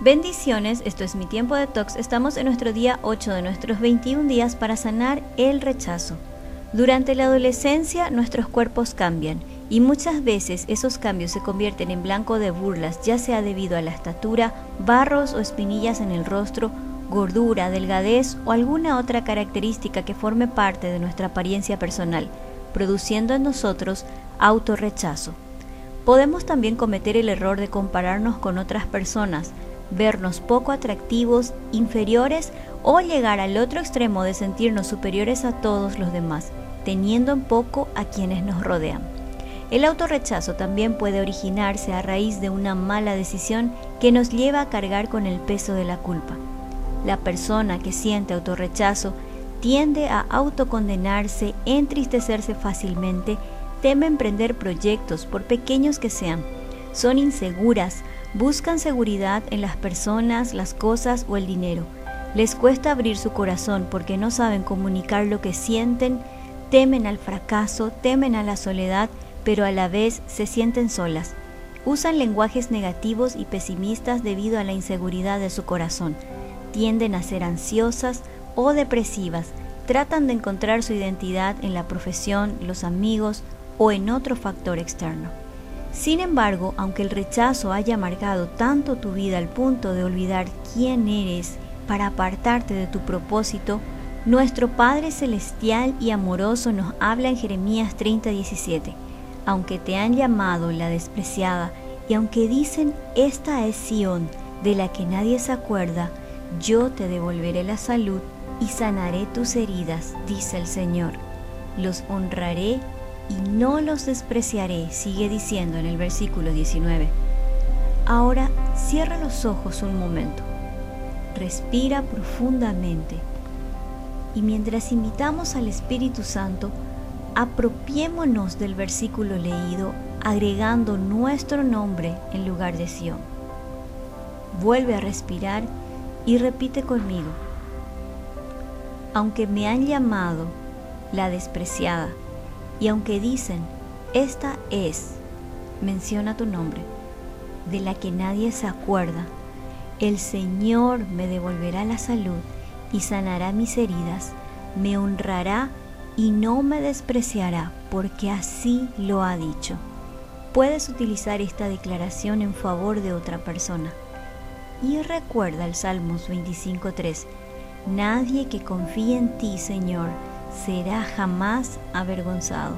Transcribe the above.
Bendiciones, esto es mi tiempo de tox. Estamos en nuestro día 8 de nuestros 21 días para sanar el rechazo. Durante la adolescencia nuestros cuerpos cambian y muchas veces esos cambios se convierten en blanco de burlas, ya sea debido a la estatura, barros o espinillas en el rostro, gordura, delgadez o alguna otra característica que forme parte de nuestra apariencia personal, produciendo en nosotros autorrechazo. Podemos también cometer el error de compararnos con otras personas, vernos poco atractivos, inferiores o llegar al otro extremo de sentirnos superiores a todos los demás, teniendo en poco a quienes nos rodean. El autorrechazo también puede originarse a raíz de una mala decisión que nos lleva a cargar con el peso de la culpa. La persona que siente autorrechazo tiende a autocondenarse, entristecerse fácilmente, teme emprender proyectos por pequeños que sean, son inseguras, Buscan seguridad en las personas, las cosas o el dinero. Les cuesta abrir su corazón porque no saben comunicar lo que sienten, temen al fracaso, temen a la soledad, pero a la vez se sienten solas. Usan lenguajes negativos y pesimistas debido a la inseguridad de su corazón. Tienden a ser ansiosas o depresivas. Tratan de encontrar su identidad en la profesión, los amigos o en otro factor externo. Sin embargo, aunque el rechazo haya marcado tanto tu vida al punto de olvidar quién eres para apartarte de tu propósito, nuestro Padre Celestial y amoroso nos habla en Jeremías 30:17. Aunque te han llamado la despreciada, y aunque dicen, esta es Sión, de la que nadie se acuerda, yo te devolveré la salud y sanaré tus heridas, dice el Señor. Los honraré y no los despreciaré, sigue diciendo en el versículo 19. Ahora cierra los ojos un momento, respira profundamente y mientras invitamos al Espíritu Santo, apropiémonos del versículo leído agregando nuestro nombre en lugar de Sión. Vuelve a respirar y repite conmigo. Aunque me han llamado la despreciada, y aunque dicen, esta es, menciona tu nombre, de la que nadie se acuerda, el Señor me devolverá la salud y sanará mis heridas, me honrará y no me despreciará, porque así lo ha dicho. Puedes utilizar esta declaración en favor de otra persona. Y recuerda el Salmos 25.3, Nadie que confíe en ti, Señor, será jamás avergonzado.